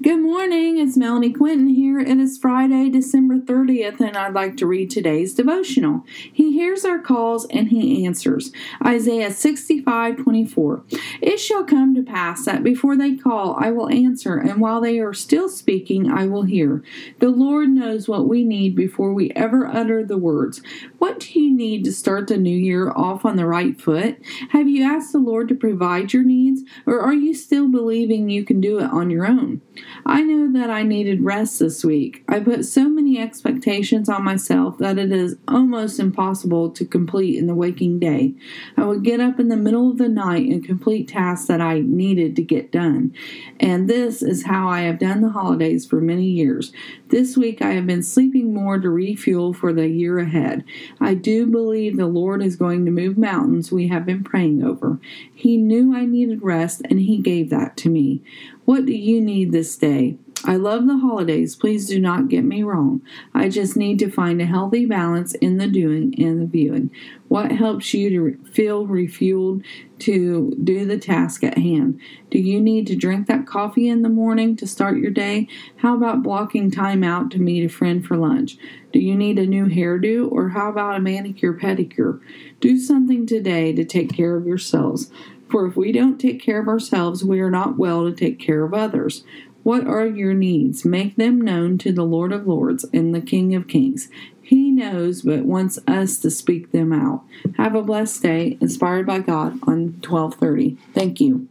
Good morning, it's Melanie Quinton here. It is Friday, December 30th, and I'd like to read today's devotional. He hears our calls and he answers. Isaiah 65 24. It shall come to pass that before they call, I will answer, and while they are still speaking, I will hear. The Lord knows what we need before we ever utter the words. What do you need to start the new year off on the right foot? Have you asked the Lord to provide your needs, or are you still believing you can do it on your own? I knew that I needed rest this week. I put so many expectations on myself that it is almost impossible to complete in the waking day. I would get up in the middle of the night and complete tasks that I needed to get done. And this is how I have done the holidays for many years. This week I have been sleeping more to refuel for the year ahead. I do believe the Lord is going to move mountains we have been praying over. He knew I needed rest and He gave that to me. What do you need this day? I love the holidays, please do not get me wrong. I just need to find a healthy balance in the doing and the viewing. What helps you to feel refueled to do the task at hand? Do you need to drink that coffee in the morning to start your day? How about blocking time out to meet a friend for lunch? Do you need a new hairdo or how about a manicure pedicure? Do something today to take care of yourselves. For if we don't take care of ourselves, we are not well to take care of others. What are your needs? Make them known to the Lord of Lords and the King of Kings. He knows, but wants us to speak them out. Have a blessed day, inspired by God on 1230. Thank you.